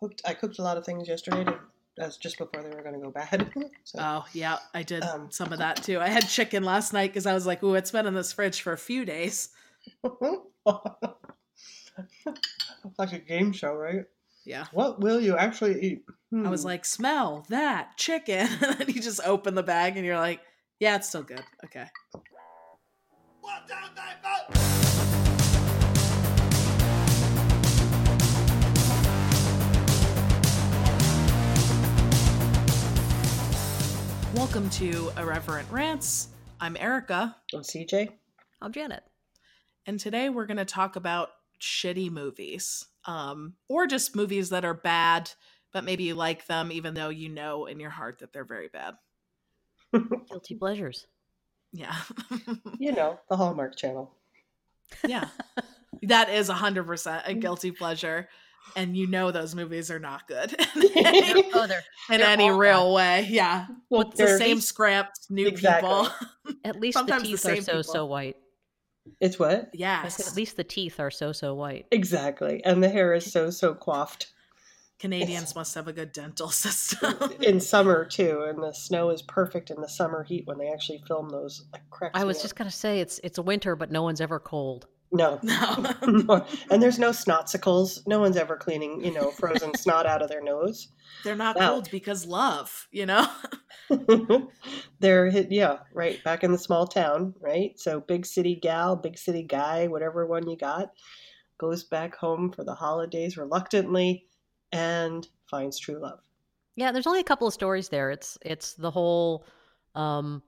cooked. I cooked a lot of things yesterday. To, that's just before they were going to go bad. so, Oh yeah, I did Um, some of that too. I had chicken last night because I was like, "Ooh, it's been in this fridge for a few days." like a game show, right? Yeah. What will you actually eat? I was Hmm. like, "Smell that chicken," and you just open the bag and you're like, "Yeah, it's still good." Okay. Welcome to Irreverent Rants. I'm Erica, I'm CJ. I'm Janet. and today we're going to talk about shitty movies, um, or just movies that are bad, but maybe you like them even though you know in your heart that they're very bad. Guilty pleasures. Yeah. You know, the Hallmark Channel. yeah. That is 100% a guilty pleasure. And you know those movies are not good oh, they're in They're any all real way. Yeah. Well, It's the they're- same script, new Exactly. people. at least Sometimes the the teeth are same so people. so white. It's what? I Yes. at least the teeth are so so white. Exactly. And the hair is so, so coiffed. Canadians must have a good dental system. in summer, too. And the snow is perfect in the summer heat when they actually film those. Like, I was up. just gonna say it's it's a winter, but no one's ever cold. No. no. and there's no snotsicles. No one's ever cleaning, you know, frozen snot out of their nose. They're not Wow. cold because love, you know? They're hit, yeah, right. Back in the small town, right? So big city gal, big city guy, whatever one you got, goes back home for the holidays reluctantly and finds true love. Yeah, there's only a couple of stories there. It's it's the whole um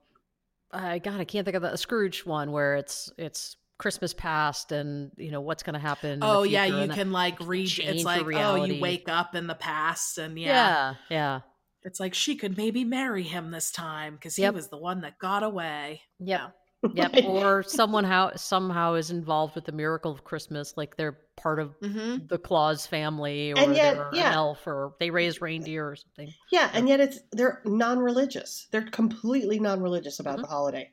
I God, I can't think of the Scrooge one where it's it's Christmas past and you know what's gonna happen. Oh yeah, you can like read it's the like oh you wake up in the past and yeah. yeah, yeah. It's like she could maybe marry him this time because he Yep. was the one that got away. Yep. Yep. Or someone how somehow is involved with the miracle of Christmas, like they're part of Mm-hmm. the Claus family, or And yet, they're yeah. an elf, or they raise reindeer or something. Yeah, and yet it's they're non-religious. They're completely non-religious about Mhm. the holiday.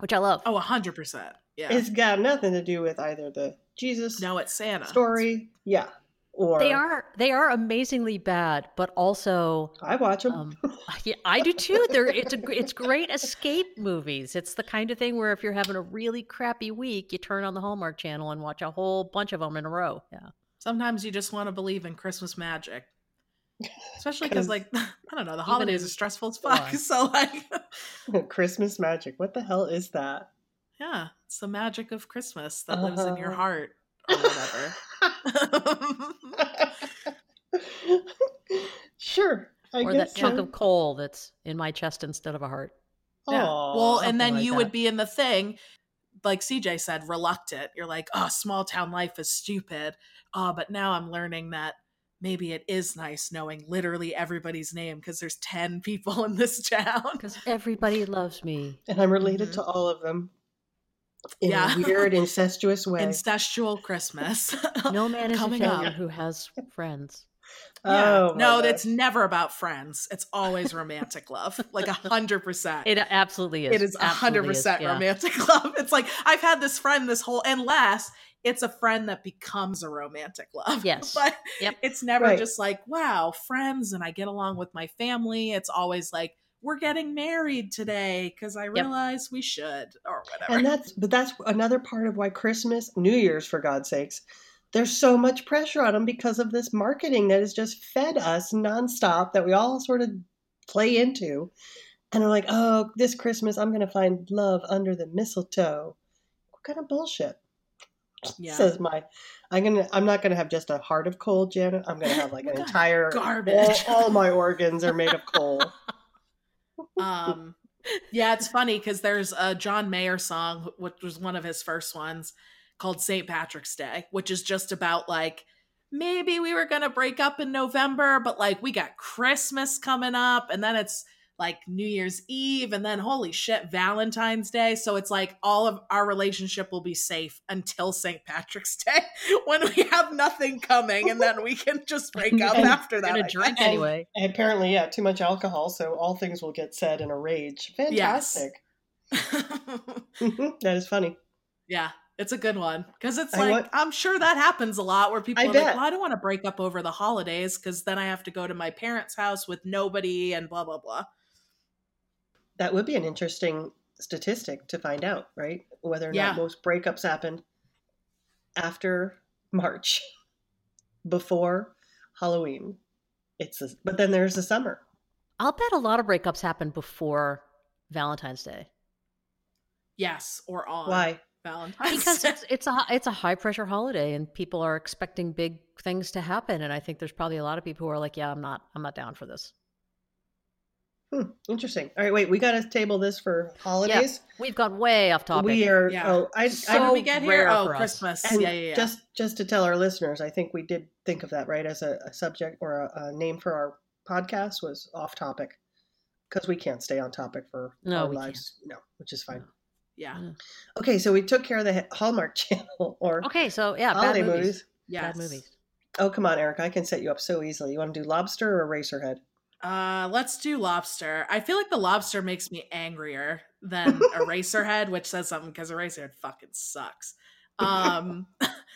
Which I love. Oh, hundred percent. Yeah. It's got nothing to do with either the Jesus no, it's Santa. story, yeah, or They are they are amazingly bad, but also I watch them. um, yeah, I do too. They're it's a it's great escape movies. It's the kind of thing where if you're having a really crappy week, you turn on the Hallmark Channel and watch a whole bunch of them in a row. Yeah. Sometimes you just want to believe in Christmas magic. Especially because like, I don't know, the holidays in are stressful as fuck. July. So, like, Christmas magic. What the hell is that? Yeah, it's the magic of Christmas that lives in your Uh-huh. heart or whatever. sure, I or guess that chunk of coal that's in my chest instead of a heart. Yeah. Aw, well, and then like you that. would be in the thing, like CJ said, reluctant. You're like, oh, small town life is stupid. Oh, but now I'm learning that maybe it is nice knowing literally everybody's name because there's 10 people in this town. Because everybody loves me. and I'm related Mhm. to all of them in Yeah. a weird incestuous way. Incestual Christmas. No man is a Coming failure up. who has friends. Yeah. oh, no, gosh. it's never about friends. It's always romantic love. Like a hundred percent. It absolutely is. It is a hundred Absolutely is, percent yeah. romantic love. It's like I've had this friend this whole unless it's a friend that becomes a romantic love. Yes. But Yep. it's never Right. just like, wow, friends and I get along with my family. It's always like, we're getting married today because I realize we should or whatever. and that's but that's another part of why Christmas, New Year's, for God's sakes, there's so much pressure on them because of this marketing that has just fed us nonstop that we all sort of play into. And I'm like, oh, this Christmas I'm going to find love under the mistletoe. What kind of bullshit? yeah. Says my, I'm gonna, I'm not gonna have just a heart of coal, Janet. I'm gonna have like an entire garbage. All, all my organs are made of coal. um yeah it's funny because there's a john mayer song which was one of his first ones called st patrick's day which is just about like maybe we were gonna break up in november but like we got christmas coming up and then it's like new year's eve and then holy shit valentine's day so it's like all of our relationship will be safe until st patrick's day when we have nothing coming and then we can just break up And after that gonna drink anyway. And apparently, yeah, too much alcohol, so all things will get said in a rage. Yes. Fantastic. Mm-hmm. that is funny. Yeah, It's a good one because it's I like want- I'm sure that happens a lot where people I are bet. like, "Well, I don't want to break up over the holidays because then I have to go to my parents' house with nobody and blah blah blah." That would be an interesting statistic to find out, right? Whether or Yeah. not most breakups happen after March, before Halloween. It's a, but then there's the summer. I'll bet a lot of breakups happen before Valentine's Day Yes, or on Why? Valentine's because Day. it's it's a it's a high pressure holiday and people are expecting big things to happen and I think there's probably a lot of people who are like, yeah, I'm not I'm not down for this. Hmm, interesting. All right, wait. We got to table this for holidays. We've gone way off topic. We are. Yeah. Oh, I. How did I we get here? rare Oh, for us. Christmas. and yeah, yeah, yeah. just just to tell our listeners, I think we did think of that right as a, a subject or a, a name for our podcast was off topic because we can't stay on topic for No, our we lives. No, which is fine. yeah. Okay, so we took care of the Hallmark Channel or Okay, so yeah, bad holiday movies. movies. Yes. Bad movies. Oh, come on, Eric. I can set you up so easily. You want to do Lobster or Eraserhead? Uh, let's do lobster. I feel like the lobster makes me angrier than Eraserhead, which says something because Eraserhead fucking sucks. Um,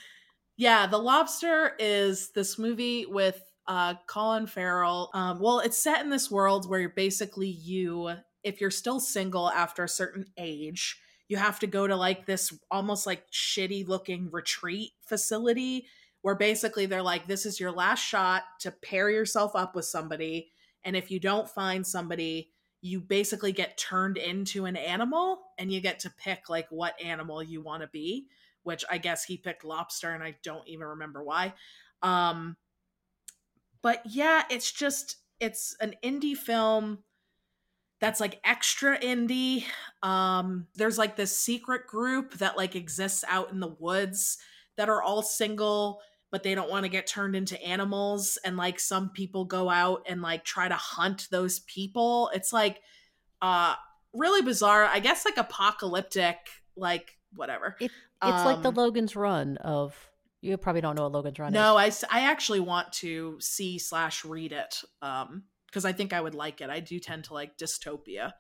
yeah, the lobster is this movie with uh Colin Farrell. Um, well, it's set in this world where you're basically you, if you're still single after a certain age, you have to go to like this almost like shitty looking retreat facility where basically they're like, this is your last shot to pair yourself up with somebody. And if you don't find somebody, you basically get turned into an animal and you get to pick like what animal you want to be, which I guess he picked lobster and I don't even remember why. Um but yeah, it's just it's an indie film that's like extra indie. Um there's like this secret group that like exists out in the woods that are all single but they don't want to get turned into animals and like some people go out and like try to hunt those people it's like uh really bizarre i guess like apocalyptic like whatever It, it's like the Um, Logan's Run of you probably don't know what Logan's Run is. no I, I, actually want to see slash read it um because i think i would like it i do tend to like dystopia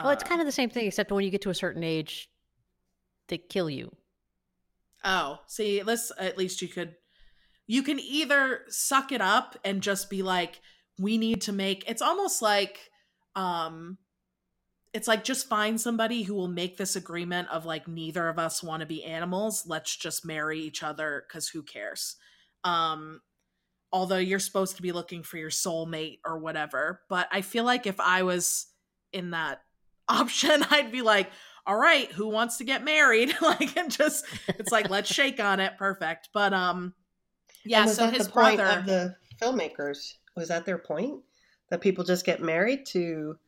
Well, it's Uh, kind of the same thing, except when you get to a certain age, they kill you. Oh, see, this at least you could you can either suck it up and just be like we need to make it's almost like um it's like just find somebody who will make this agreement of like neither of us want to be animals, let's just marry each other cuz who cares. Um although you're supposed to be looking for your soulmate or whatever, but I feel like if I was in that option, I'd be like all right, who wants to get married? like, and just it's like let's shake on it, perfect. But um, yeah. So his the point brother, of the filmmakers? Was that their point? That people just get married to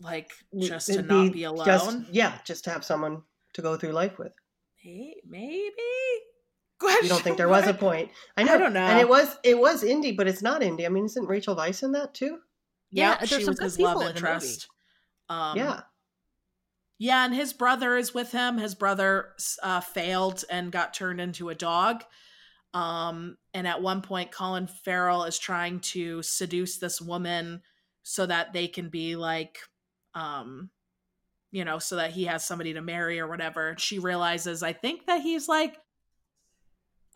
like, just it'd to not be alone. Just, yeah, just to have someone to go through life with. May- Maybe. You don't think there was a point? I know. I don't know. And it was it was indie, but it's not indie. I mean, isn't Rachel Weisz in that too? Yeah, Yeah, there's she some was good his love people in the movie. interest. Um, yeah. Yeah, and his brother is with him. His brother uh, failed and got turned into a dog. Um, and at one point, Colin Farrell is trying to seduce this woman so that they can be like, um, you know, so that he has somebody to marry or whatever. She realizes, I think that he's like,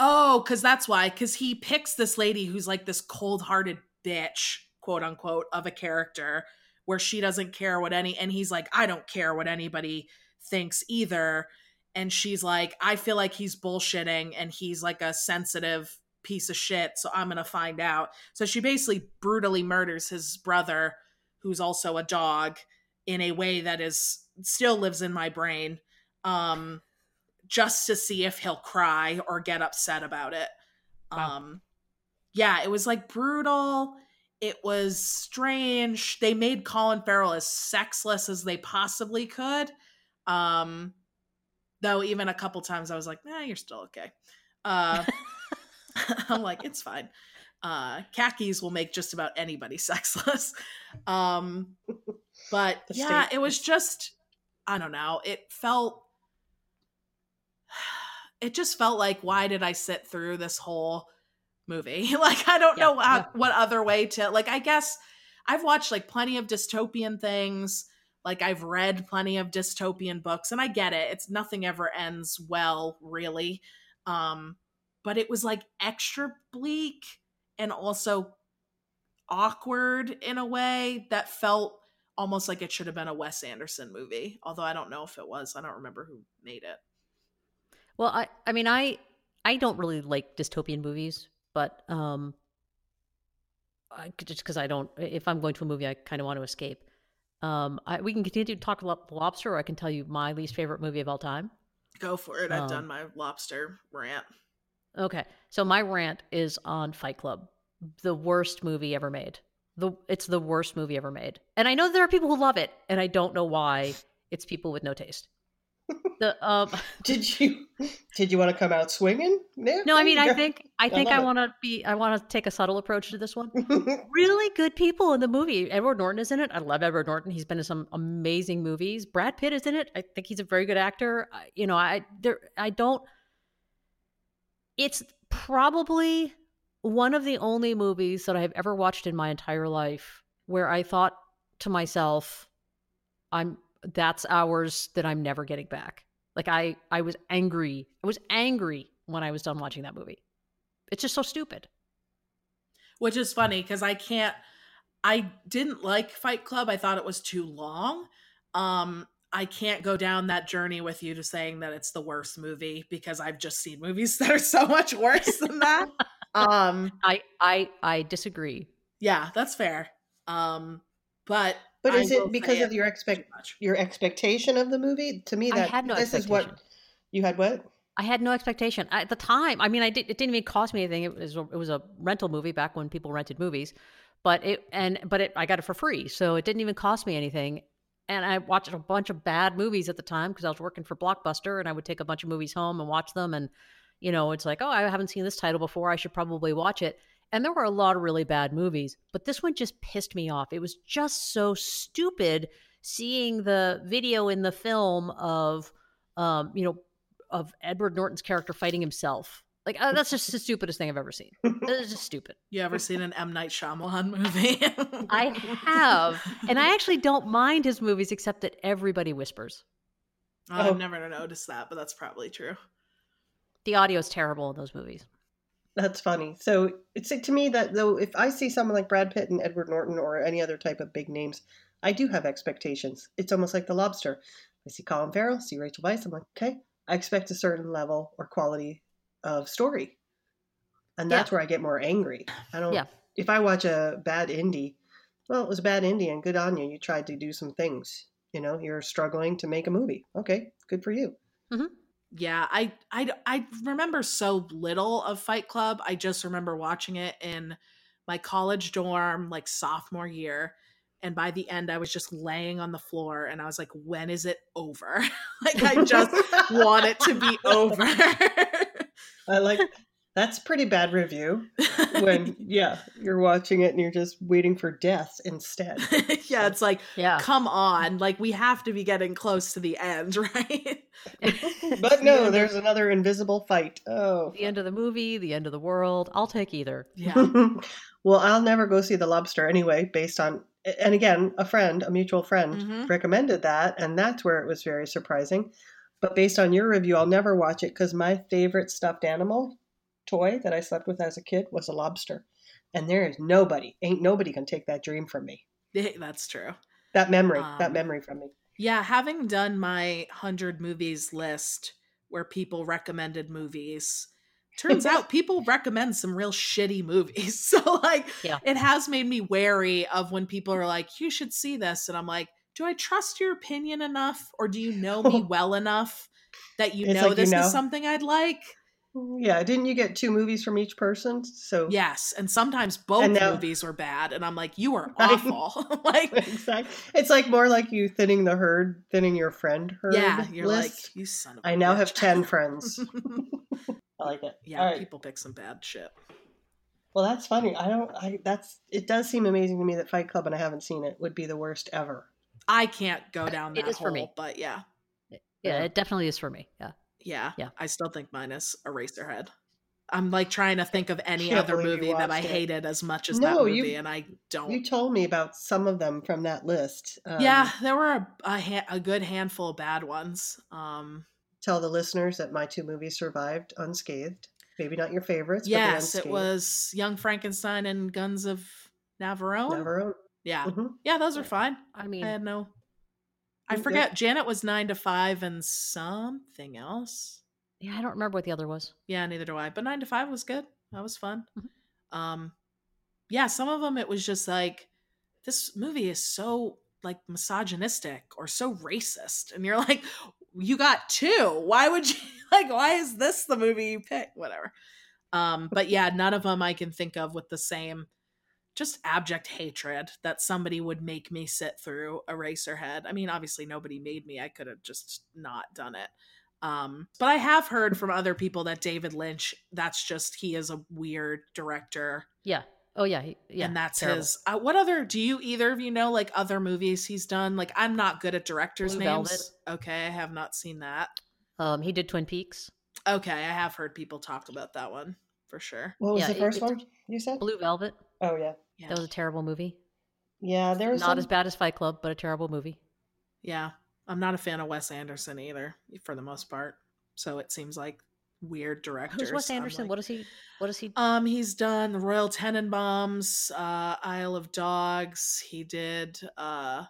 oh, because that's why, because he picks this lady who's like this cold hearted bitch, quote unquote, of a character where she doesn't care what any and he's like I don't care what anybody thinks either and she's like I feel like he's bullshitting and he's like a sensitive piece of shit so I'm going to find out. So she basically brutally murders his brother who's also a dog in a way that is still lives in my brain um just to see if he'll cry or get upset about it. Wow. Um yeah, it was like brutal it was strange. They made Colin Farrell as sexless as they possibly could. Um, though even a couple times I was like, nah, you're still okay. Uh, I'm like, it's fine. Uh, khakis will make just about anybody sexless. Um, but yeah, it was just, I don't know. It felt, it just felt like, why did I sit through this whole movie? like, I don't Yeah, know how, yeah. what other way to, like, I guess I've watched like plenty of dystopian things, Like I've read plenty of dystopian books and I get it. It's nothing ever ends well, really. Um but it was like extra bleak and also awkward in a way that felt almost like it should have been a Wes Anderson movie. Although I don't know if it was. I don't remember who made it. Well, I I mean I I don't really like dystopian movies, but um I, just because I don't if I'm going to a movie I kind of want to escape. Um I, we can continue to talk about the lobster or I can tell you my least favorite movie of all time. Go for it. I've Um, done my lobster rant. Okay. So my rant is on Fight Club. The worst movie ever made. The it's the worst movie ever made. And I know there are people who love it and I don't know why it's people with no taste. The um Did you did you want to come out swinging? No, I mean I think I I think love I want to be I want to take a subtle approach to this one. Really good people in the movie. Edward Norton is in it. I love Edward Norton. He's been in some amazing movies. Brad Pitt is in it. I think he's a very good actor. I, you know, I there I don't It's probably one of the only movies that I have ever watched in my entire life where I thought to myself, I'm that's hours that I'm never getting back. Like I I was angry. I was angry when I was done watching that movie. It's just so stupid. which is funny because I can't. I didn't like Fight Club. I thought it was too long. Um, I can't go down that journey with you to saying that it's the worst movie because I've just seen movies that are so much worse than that. Um, I I I disagree. yeah, that's fair. Um, but But is it because say of your expect your expectation of the movie? To me, that I had no this is expectation. what you had. What? I had no expectation at the time. I mean, I did. It didn't even cost me anything. It was a, it was a rental movie back when people rented movies, but it and but it I got it for free, so it didn't even cost me anything. And I watched a bunch of bad movies at the time because I was working for Blockbuster, and I would take a bunch of movies home and watch them. And you know, it's like, oh, I haven't seen this title before. I should probably watch it. And there were a lot of really bad movies, but this one just pissed me off. It was just so stupid seeing the video in the film of, um, you know, of Edward Norton's character fighting himself. Like uh, that's just the stupidest thing I've ever seen. It's just stupid. You ever seen an M Night Shyamalan movie? I have, and I actually don't mind his movies, except that everybody whispers. I've Oh. never noticed that, but that's probably true. The audio is terrible in those movies. That's funny. So it's to me that though, if I see someone like Brad Pitt and Edward Norton or any other type of big names, I do have expectations. It's almost like The Lobster. I see Colin Farrell, see Rachel Weisz. I'm like, okay, I expect a certain level or quality of story, and that's where I get more angry. I don't. Yeah. If I watch a bad indie, well, it was a bad indie, and good on you. You tried to do some things. You know, you're struggling to make a movie. Okay, good for you. Mm-hmm. Yeah, I, I I remember so little of Fight Club. I just remember watching it in my college dorm like sophomore year and by the end I was just laying on the floor and I was like when is it over? like I just want it to be over. I like that's pretty bad review. when yeah you're watching it and you're just waiting for death instead yeah, it's like Yeah. come on, like we have to be getting close to the end, right? but no there's another invisible fight oh The end of the movie, the end of the world. I'll take either. Yeah. well i'll never go see the lobster anyway based on and again a friend a mutual friend Mhm. recommended that and that's where it was very surprising but based on your review i'll never watch it because my favorite stuffed animal toy that i slept with as a kid was a lobster and there is nobody ain't nobody can take that dream from me That's true. that memory Um, that memory from me Yeah, having done my 100 movies list where people recommended movies, turns out people recommend some real shitty movies. So, like, Yeah. it has made me wary of when people are like, you should see this. And I'm like, do I trust your opinion enough? Or do you know me well enough that you It's know like you this know. is something I'd like? Yeah didn't you get two movies from each person so Yes. And sometimes both And now- movies were bad. And I'm like, you are awful. like, exactly. It's like more like you thinning the herd, thinning your friend herd. yeah, you're list. like, you son of a I now bitch." have ten friends. I like it. yeah, All right. people pick some bad shit. Well, that's funny. I don't. I that's. It does seem amazing to me that Fight Club, and I haven't seen it, would be the worst ever. I can't go down It that Uh, is for me. but yeah, Yeah, Yeah. it definitely is for me. Yeah. Yeah, Yeah. I still think mine is Eraserhead. I'm like trying to think of any Can't other movie that I watched it. hated as much as No, that you- movie, and I don't. You told me about some of them from that list. Um, yeah, there were a a, ha- a good handful of bad ones. Um, Tell the listeners that my two movies survived unscathed. Maybe not your favorites. yes, but it was Young Frankenstein and Guns of Navarone. Never Yeah, hmm yeah, those are fine. I mean, I had no. I forget. Janet was nine to five and something else. yeah, I don't remember what the other was. Yeah, neither do I. But nine to five was good. That was fun. Mhm. Um, yeah, some of them it was just like this movie is so like misogynistic or so racist, and you're like, you got two. Why would you like? Why is this the movie you pick? Whatever. Um, but yeah, none of them I can think of with the same just abject hatred that somebody would make me sit through a Eraserhead. I mean, obviously nobody made me. I could have just not done it. Um, but I have heard from other people that David Lynch, that's just he is a weird director, Yeah. Oh yeah. he- yeah. and that's terrible. his. Uh, what other? Do you either of you know like other movies he's done? Like I'm not good at directors' Blue names. Velvet. Okay, I have not seen that. Um, he did Twin Peaks. Okay, I have heard people talk about that one for sure. What was Yeah, the first it's- one you said? Blue Velvet. Oh yeah, Yeah, That was a terrible movie. yeah. There was Not some, as bad as Fight Club, but a terrible movie. yeah. I'm not a fan of Wes Anderson either, for the most part. So it seems like weird directors. Who's Wes Anderson? like- what is he? What is he? Um, he's done the Royal Tenenbaums, uh, Isle of Dogs. He did. Uh,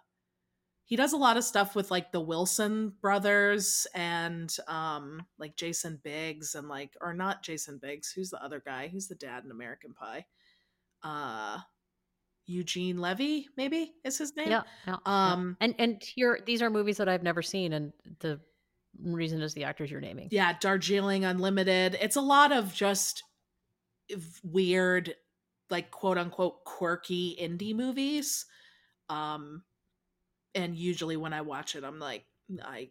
he does a lot of stuff with like the Wilson brothers and um, like Jason Biggs and like, or not Jason Biggs. Who's the other guy? Who's the dad in American Pie? Uh, Eugene Levy, maybe is his name. yeah, yeah, yeah. Um, and and here these are movies that I've never seen, and the reason is the actors you're naming. yeah darjeeling unlimited it's a lot of just weird like quote unquote quirky indie movies um and usually when i watch it i'm like i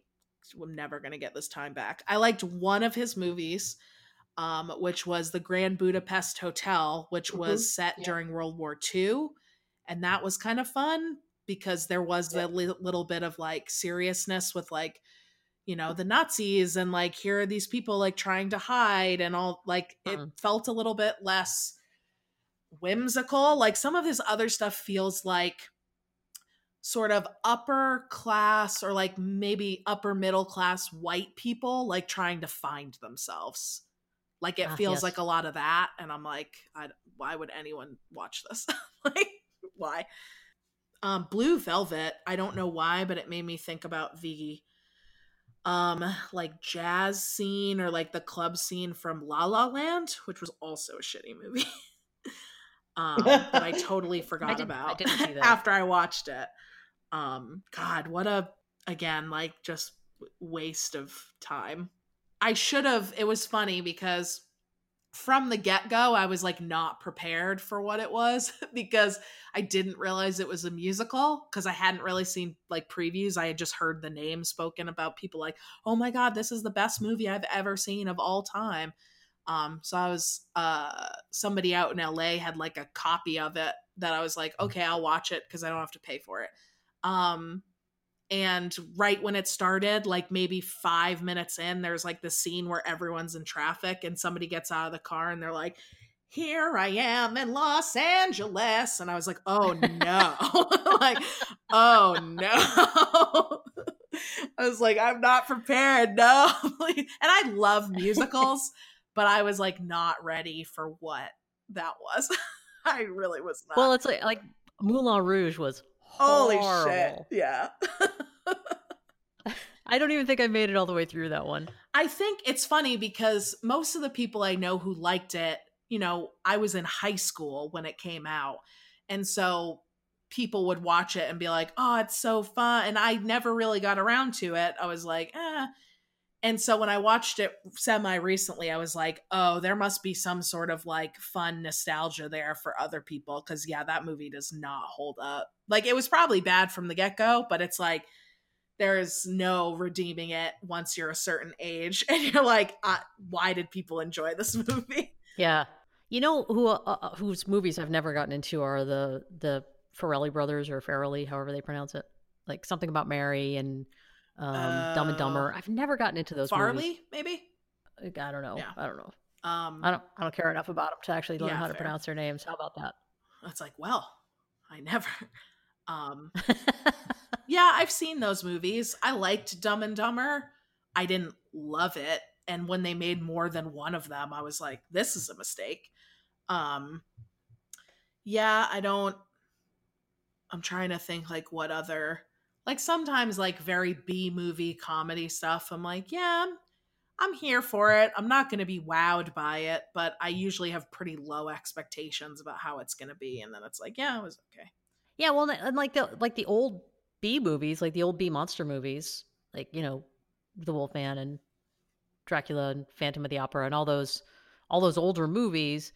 am never going to get this time back i liked one of his movies um which was the grand budapest hotel which was set yeah. during world war ii and that was kind of fun because there was Yeah. a li- little bit of like seriousness with like you know the nazis and like here are these people like trying to hide and all like it Mhm. felt a little bit less whimsical like some of his other stuff feels like sort of upper class or like maybe upper middle class white people like trying to find themselves like it Ah, feels yes. like a lot of that and i'm like I, why would anyone watch this like why um blue velvet i don't know why but it made me think about the um like jazz scene or like the club scene from La La Land, which was also a shitty movie. um that I totally forgot I about didn't see that. after I watched it. Um god, what a again like just waste of time. I should have it was funny because from the get-go I was like not prepared for what it was because I didn't realize it was a musical because I hadn't really seen like previews. I had just heard the name spoken about people like, "Oh my god, this is the best movie I've ever seen of all time." Um so I was uh somebody out in LA had like a copy of it that I was like, "Okay, I'll watch it because I don't have to pay for it." Um and right when it started like maybe five minutes in there's like the scene where everyone's in traffic and somebody gets out of the car and they're like here i am in los angeles. And i was like oh no. Like oh no. I was like i'm not prepared. No. And i love musicals but i was like not ready for what that was. I really was not. Well, it's like like Moulin Rouge was holy horrible. shit yeah I don't even think I made it all the way through that one. I think it's funny because most of the people I know who liked it, you know, I was in high school when it came out. And so people would watch it and be like, oh, it's so fun. And I never really got around to it. I was like, eh. And so when I watched it semi recently, I was like, oh, there must be some sort of like fun nostalgia there for other people. Cause yeah, that movie does not hold up. Like it was probably bad from the get go, but it's like, there is no redeeming it once you're a certain age and you're like why did people enjoy this movie Yeah, you know who uh, uh, whose movies I've never gotten into are the the Farrelly brothers or Farrelly, however they pronounce it. Like something about Mary and um, Dumb and Dumber. Oh. I've never gotten into those movies. farley maybe Like, I don't know. Yeah. I don't know. Um, I don't I don't care enough about them to actually learn Yeah, how to pronounce their names. How about that? it's like, well, I never. Um, yeah, I've seen those movies. I liked Dumb and Dumber. I didn't love it, and when they made more than one of them, I was like, this is a mistake. Um, yeah, I don't. I'm trying to think like what other like sometimes like very B movie comedy stuff. I'm like, yeah, I'm, here for it. I'm not going to be wowed by it, but I usually have pretty low expectations about how it's going to be, and then it's like, yeah, it was okay. Yeah, well, and like the like the old B movies, like the old B monster movies, like you know, the Wolfman and Dracula and Phantom of the Opera and all those all those older movies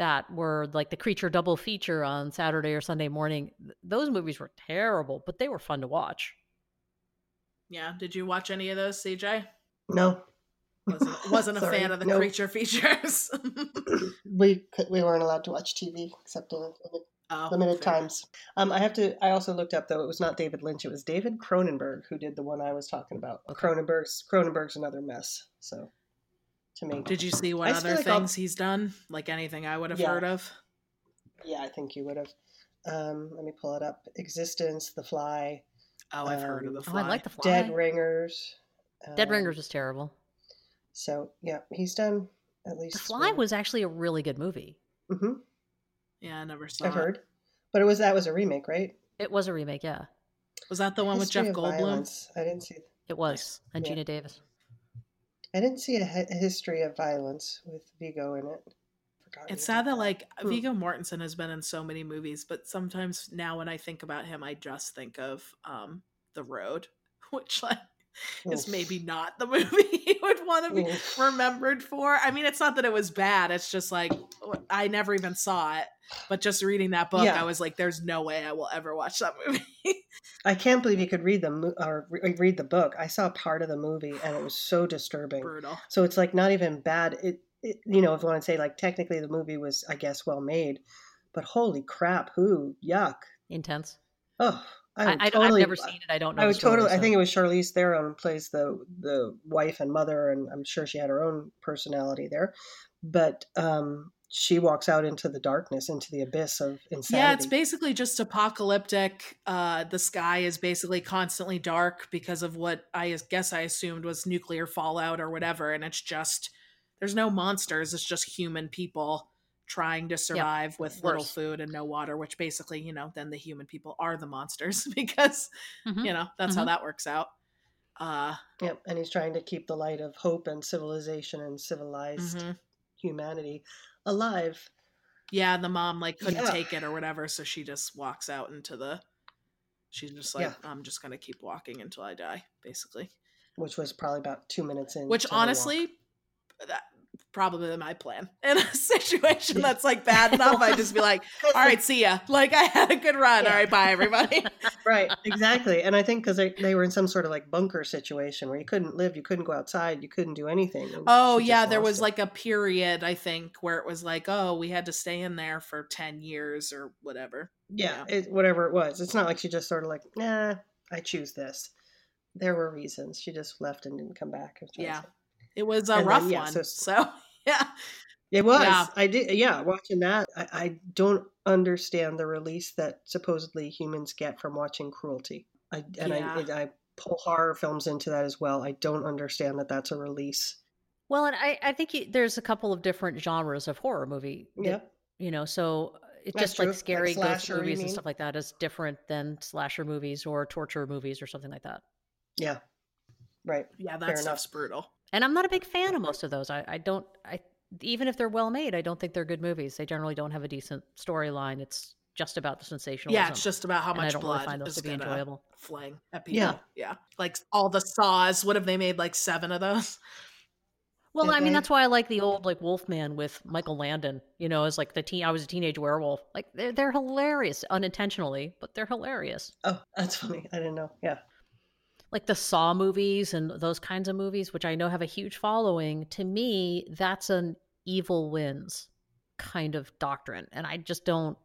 that were like the creature double feature on Saturday or Sunday morning. Those movies were terrible, but they were fun to watch. Yeah, did you watch any of those, CJ? No, Wasn't wasn't a fan of the no. creature features. we could, we weren't allowed to watch TV except in limit- oh, limited fair. times. Um, I have to. I also looked up though. It was not David Lynch. It was David Cronenberg who did the one I was talking about. Okay. Cronenberg's Cronenberg's another mess. So, to me, Did you see what I feel other like I'll- things he's done? Like anything I would have Yeah. heard of? yeah, I think you would have. Um, let me pull it up. eXistenZ, The Fly, Oh, I've heard of Um, the Oh, fly. I like the fly. Dead Ringers. Dead um, Ringers was terrible. So yeah, he's done at least. The Fly was actually a really good movie. Mm-hmm. yeah, I never saw. It. I've it. heard, but it was that was a remake, right? It was a remake, yeah. Was that the one with Jeff Goldblum? Violence. I didn't see. It was. And Yeah. Geena Davis. I didn't see a, hi- a history of violence with Viggo in it. Forgot he It's sad that like Hmm. Viggo Mortensen has been in so many movies, but sometimes now when I think about him, I just think of um The Road, which like is maybe not the movie you would want to be Oof. remembered for. I mean, it's not that it was bad. It's just like I never even saw it, but just reading that book, Yeah. I was like, "There's no way I will ever watch that movie." I can't believe you could read the mo- or re- read the book. I saw part of the movie and it was so disturbing. Brutal. So it's like not even bad. It, it you know, if you want to say like technically the movie was, I guess, well made, but holy crap, who yuck. Intense. Oh, I, I, totally. I've never seen it. I don't know. I would story, totally. I think it was Charlize Theron plays the the wife and mother, and I'm sure she had her own personality there. But um, she walks out into the darkness, into the abyss of insanity. Yeah, it's basically just apocalyptic. Uh, the sky is basically constantly dark because of what I guess I assumed was nuclear fallout or whatever, and it's just there's no monsters. It's just human people trying to survive with little food and no water. Which basically, you know, then the human people are the monsters because Mhm. you know that's how Mhm. that works out. Uh, Yep, and he's trying to keep the light of hope and civilization and civilized mhm. humanity alive. Yeah, and the mom like couldn't Yeah. take it or whatever, so she just walks out into the. She's just like, Yeah. I'm just gonna keep walking until I die, basically. which was probably about two minutes in. Which to the walk. honestly, that probably my plan in a situation that's like bad enough. I just be like, all right, see ya. Like I had a good run. Yeah. All right, bye everybody. right, exactly. And I think because they, they were in some sort of like bunker situation where you couldn't live, you couldn't go outside, you couldn't do anything. oh yeah, there was it. like a period I think where it was like, oh, we had to stay in there for ten years or whatever. yeah, it, whatever it was. It's not like she just sort of like, nah, I choose this. There were reasons. She just left and didn't come back. Yeah. Say. It was a And then, rough yeah, one. so- So, yeah, It was. Yeah. I did. Yeah, watching that, I, I don't understand the release that supposedly humans get from watching cruelty. I and Yeah. I, I pull horror films into that as well. I don't understand that that's a release. Well, and I, I think you, there's a couple of different genres of horror movie. that, Yeah. You know, so it's That's just true. like Like scary ghost slasher, you movies and stuff like that is different than slasher movies or torture movies or something like that. Yeah. Right. yeah, Fair stuff's enough. brutal. And I'm not a big fan of most of those. I, I don't. I even if they're well made, I don't think they're good movies. They generally don't have a decent storyline. It's just about the sensationalism. Yeah, it's just about how and I much don't blood really find those is to be enjoyable. fling at people. Yeah. yeah, like all the saws. What have they made? Like seven of those. Well, Did I mean, they? that's why I like the old like Wolfman with Michael Landon. You know, as like the teen. I was a teenage werewolf. Like they're they're hilarious unintentionally, but they're hilarious. Oh, that's funny. I didn't know. Yeah. Like the Saw movies and those kinds of movies, which I know have a huge following. To me, that's an evil wins kind of doctrine, and I just don't.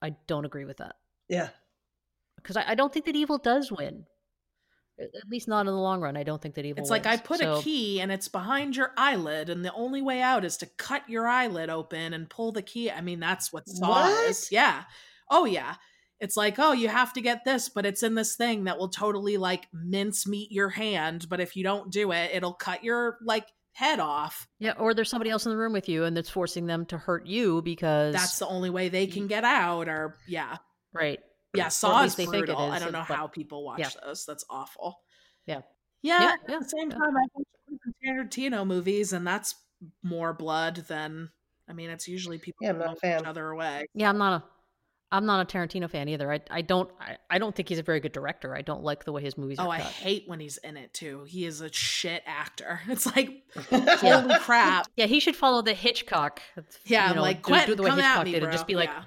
I don't agree with that Yeah. because I, I don't think that evil does win. At least not in the long run. I don't think that evil. It's like I put So- a key and it's behind your eyelid, and the only way out is to cut your eyelid open and pull the key. I mean, that's what Saw What? is. Yeah. Oh yeah. It's like, oh, you have to get this, but it's in this thing that will totally like mince meat your hand. But if you don't do it, it'll cut your like head off. Yeah, or there's somebody else in the room with you, and that's forcing them to hurt you because That's the only way they can get out. Or yeah, right. yeah. Or Saw is least they think it brutal. I don't know but- how people watch yeah. those. That's awful. Yeah. Yeah. Yeah, at yeah, the same yeah. time, I watch Tarantino movies, and that's more blood than. I mean, it's usually people Yeah, I'm not a blowing fan. each other away. Yeah, I'm not a I'm not a Tarantino fan either. I I don't I, I don't think he's a very good director. I don't like the way his movies oh, are. Oh, I cut. hate when he's in it too. He is a shit actor. It's like Yeah. holy crap. Yeah, he should follow the Hitchcock. Yeah, you know, like do, Quentin, do the way come Hitchcock at me, did bro. and just be like yeah.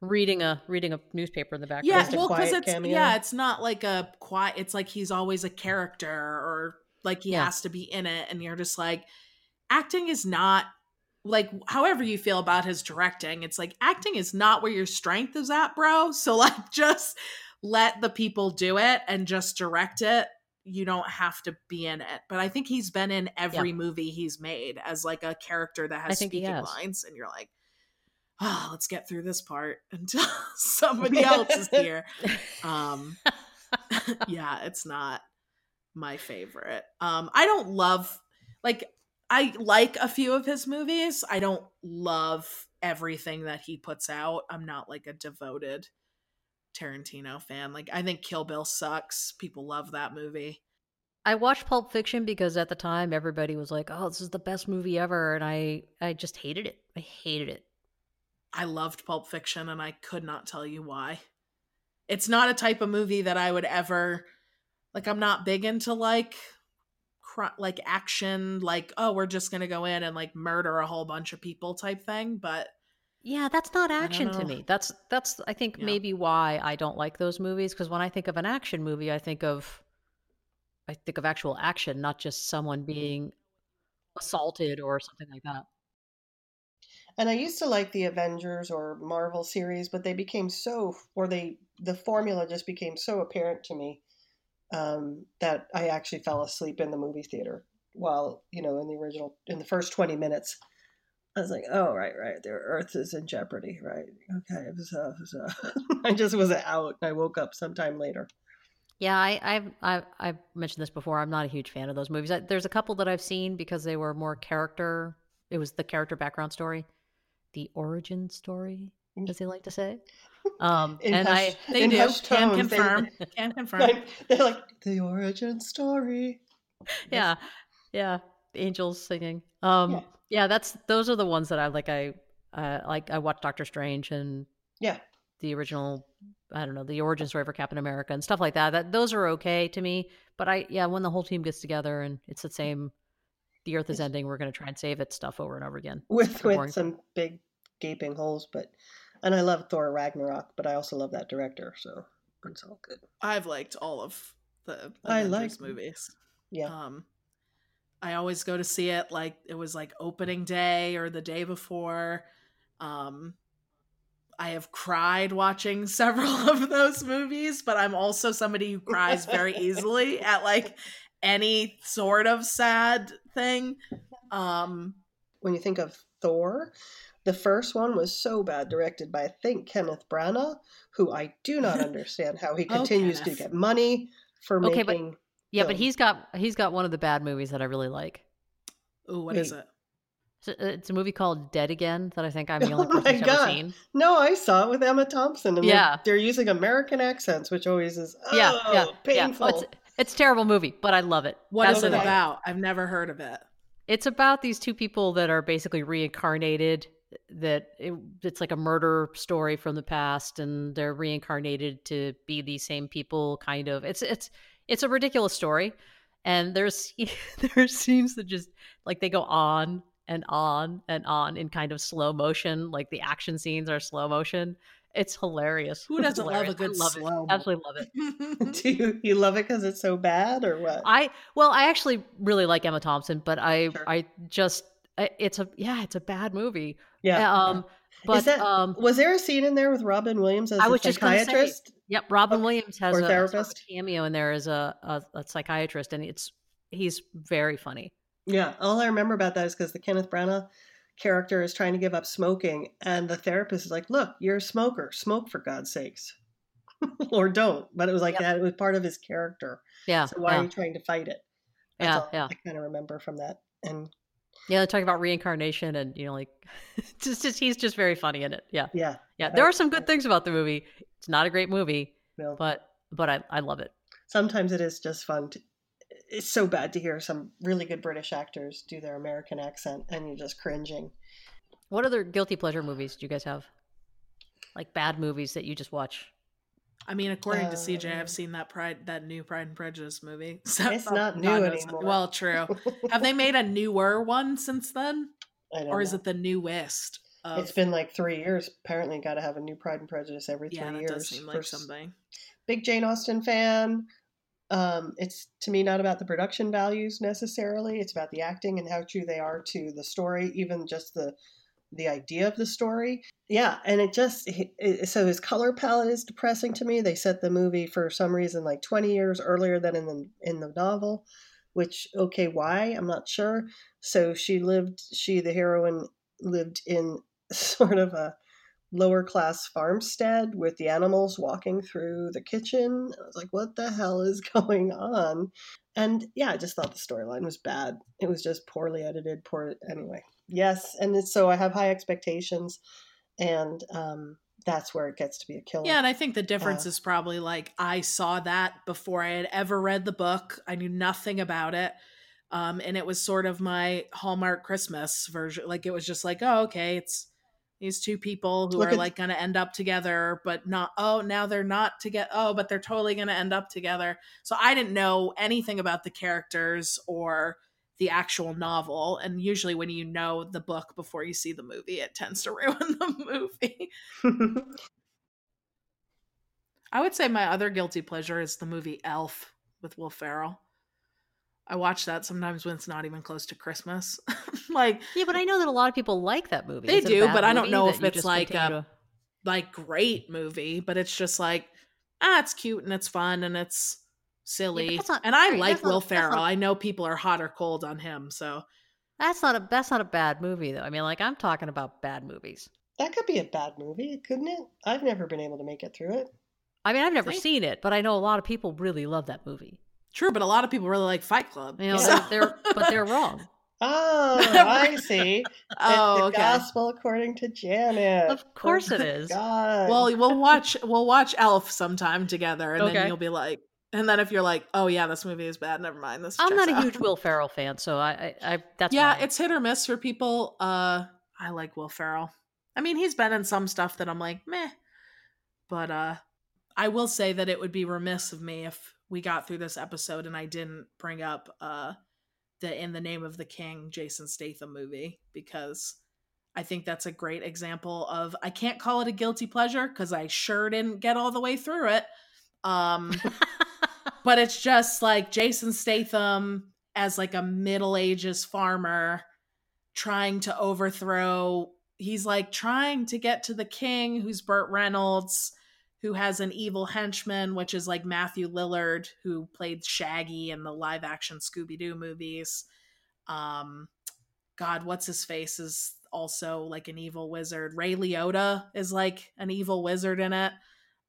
reading a reading a newspaper in the background. yeah, Just well, because it's cameo. yeah, it's not like a quiet. It's like he's always a character, or like he Yeah. has to be in it, and you're just like, acting is not like however you feel about his directing. It's like acting is not where your strength is at, bro. So like, just let the people do it and just direct it. You don't have to be in it. But I think he's been in every movie he's made as like a character that has speaking has. lines, and you're like. Oh, let's get through this part until somebody else is here um yeah it's not my favorite um i don't love like i like a few of his movies. I don't love everything that he puts out. I'm not like a devoted tarantino fan. Like i think kill bill sucks. People love that movie. I watched Pulp Fiction because at the time everybody was like, "Oh, this is the best movie ever," and I I just hated it. I hated it. i loved pulp fiction and i could not tell you why. It's not a type of movie that i would ever like i'm not big into like cr- like action like oh we're just gonna go in and like murder a whole bunch of people type thing but Yeah, that's not action to me. That's that's I think Yeah. maybe why I don't like those movies because when I think of an action movie, I think of I think of actual action, not just someone being assaulted or something like that. And I used to like the Avengers or Marvel series, but they became so, or they, the formula just became so apparent to me um, that I actually fell asleep in the movie theater while, you know, in the original, in the first 20 minutes. I was like, oh, right, right. The Earth is in jeopardy, right? Okay. So, uh, so. Uh, I just was out. I woke up sometime later. Yeah, I, I've, I've I've mentioned this before. I'm not a huge fan of those movies. I, there's a couple that I've seen because they were more character. It was the character background story, the origin story, mm. as they like to say. Um, and hush- I they do can tones, they- confirm can confirm They're like, the origin story. yeah, yeah, angels singing. Um, Yeah. yeah. that's those are the ones that I like. I uh, like. I watched Doctor Strange and Yeah. the original. I don't know the origin story for Captain America and stuff like that. That those are okay to me. But I yeah, when the whole team gets together and it's the same. The Earth is ending. We're going to try and save it. Stuff over and over again. with boring. with some big gaping holes but and i love thor ragnarok but i also love that director so it's all good. I've liked all of the I Avengers like- movies. Yeah. Um i always go to see it like it was like opening day or the day before. Um i have cried watching several of those movies but i'm also somebody who cries very easily at like any sort of sad thing. Um when you think of thor the first one was so bad directed by i think kenneth branagh who i do not understand how he Oh, continues to get money for Okay, but- making Yeah, but he's got he's got one of the bad movies that I really like. ooh, what is Wait. it It's a, movie called Dead Again that I think I'm the oh only Oh person my who's ever God. seen. no i saw it with emma thompson and they're- Yeah. they're, using american accents which always is oh, yeah, yeah, painful yeah. Oh, it's it's a terrible movie, but I love it. What is That's it about i've never heard of it It's about these two people that are basically reincarnated. That it, it's like a murder story from the past, and they're reincarnated to be these same people. Kind of. It's it's it's a ridiculous story, and there's there's scenes that just like they go on and on and on in kind of slow motion. Like the action scenes are slow motion. It's hilarious. who doesn't love a good love it. slow mo- Absolutely love it. do you, you love it because it's so bad or what I well, I actually really like Emma Thompson, but I Sure. I just it's a yeah, it's a bad movie. yeah Um But that- um, Was there a scene in there with Robin Williams as I a was just say, psychiatrist? Yep, Robin Oh, Williams has a, sort a therapist. cameo in there as a, a, a psychiatrist, and it's he's very funny. Yeah, all I remember about that is because the Kenneth Branagh character is trying to give up smoking, and the therapist is like, "Look, you're a smoker. Smoke for God's sakes, or don't." But it was like Yep. that. It was part of his character. Yeah, So why yeah, are you trying to fight it? That's yeah, yeah. I kind of remember from that. And Yeah, they talk about reincarnation, and you know, like, just, just he's just very funny in it. Yeah, yeah, yeah. I- There are some good things about the movie. It's not a great movie, no. but but I I love it. sometimes it is just fun. To, it's so bad to hear some really good British actors do their American accent, and you're just cringing. What other guilty pleasure movies do you guys have? Like bad movies that you just watch? I mean, according to CJ, I've seen that Pride, that new Pride and Prejudice movie. So It's oh, not new anymore. Well, true. Have they made a newer one since then, I don't or is know. it the newest? Of, It's been like three years. Apparently, got to have a new Pride and Prejudice every yeah, three years. does seem like something. Big Jane Austen fan. Um, it's to me not about the production values necessarily. It's about the acting and how true they are to the story, even just the the idea of the story. Yeah, and it just it, so his color palette is depressing to me. They set the movie for some reason like twenty years earlier than in the in the novel, which okay, why I'm not sure. So she lived. She the heroine lived in sort of a lower class farmstead with the animals walking through the kitchen. I was like, what the hell is going on? And yeah, I just thought the storyline was bad. It was just poorly edited, poor anyway. Yes, and it's, so I have high expectations, and um, that's where it gets to be a killer. Yeah, and I think the difference Uh, is probably like I saw that before I had ever read the book. I knew nothing about it. Um, and it was sort of my Hallmark Christmas version. Like it was just like, oh, okay, it's these two people who are at- like going to end up together, but not. Oh, now they're not together. Oh, but they're totally going to end up together. So I didn't know anything about the characters or the actual novel. And usually, when you know the book before you see the movie, it tends to ruin the movie. I would say my other guilty pleasure is the movie Elf with Will Ferrell. I watch that sometimes when it's not even close to Christmas. like Yeah, but I know that a lot of people like that movie. They Is it a do, but I don't know if it's like a- to- like great movie, but it's just like ah, it's cute and it's fun and it's silly. that's not- and I right, like that's not- Will that's Ferrell. not- I know people are hot or cold on him, so That's not a that's not a bad movie though. I mean, like I'm talking about bad movies. that could be a bad movie, couldn't it? I've never been able to make it through it. I mean, I've never See? seen it, but I know a lot of people really love that movie. true. But a lot of people really like Fight Club. You know, so- they're, they're but they're wrong. Oh, I see. oh, the okay. gospel according to Janet. Of course it Oh, is. God. Well, we'll watch we'll watch Elf sometime together, and then you'll be like, and then if you're like, oh yeah, this movie is bad, never mind. This I'm not a out. huge Will Ferrell fan, so I I, I that's yeah, fine. it's hit or miss for people. Uh, I like Will Ferrell. I mean, he's been in some stuff that I'm like, meh, but uh, I will say that it would be remiss of me if we got through this episode and I didn't bring up uh the In the Name of the King Jason Statham movie because I think that's a great example of I can't call it a guilty pleasure because I sure didn't get all the way through it. Um, but it's just like Jason Statham as like a middle ages farmer trying to overthrow he's like trying to get to the king who's Burt Reynolds who has an evil henchman which is like Matthew Lillard who played Shaggy in the live action Scooby-Doo movies. Um god what's his face is also like an evil wizard. Ray Liotta is like an evil wizard in it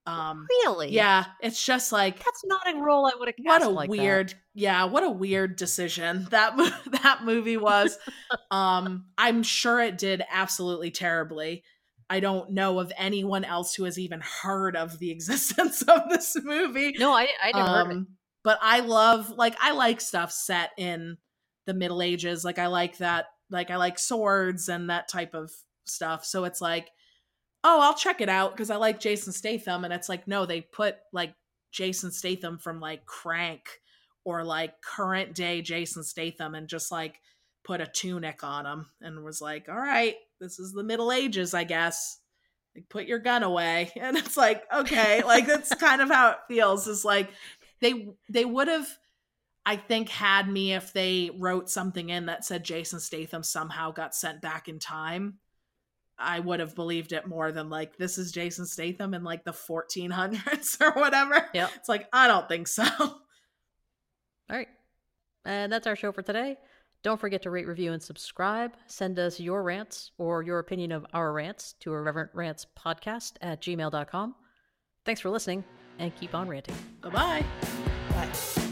um really? yeah it's just like That's not a role I would have what cast a like that. weird yeah what a weird decision that that movie was um i'm sure it did absolutely terribly i don't know of anyone else who has even heard of the existence of this movie No, I I never heard of it. um but i love like i like stuff set in the middle ages like i like that like i like swords and that type of stuff so it's like oh i'll check it out because i like jason statham and it's like no they put like jason statham from like crank or like current day jason statham and just like put a tunic on him and was like all right this is the middle ages i guess. Like put your gun away. And it's like okay like that's kind of how it feels. Is like they they would have i think had me if they wrote something in that said jason statham somehow got sent back in time I would have believed it more than like this is Jason Statham in like the 1400s or whatever. Yep. It's like I don't think so. All right. And that's our show for today. Don't forget to rate, review, and subscribe. Send us your rants or your opinion of our rants to irreverent rants podcast at gmail.com. Thanks for listening and keep on ranting. Bye-bye. Bye.